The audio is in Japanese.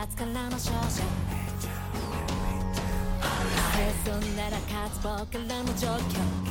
勝つからの勝者へそんなら勝つ僕らの状況。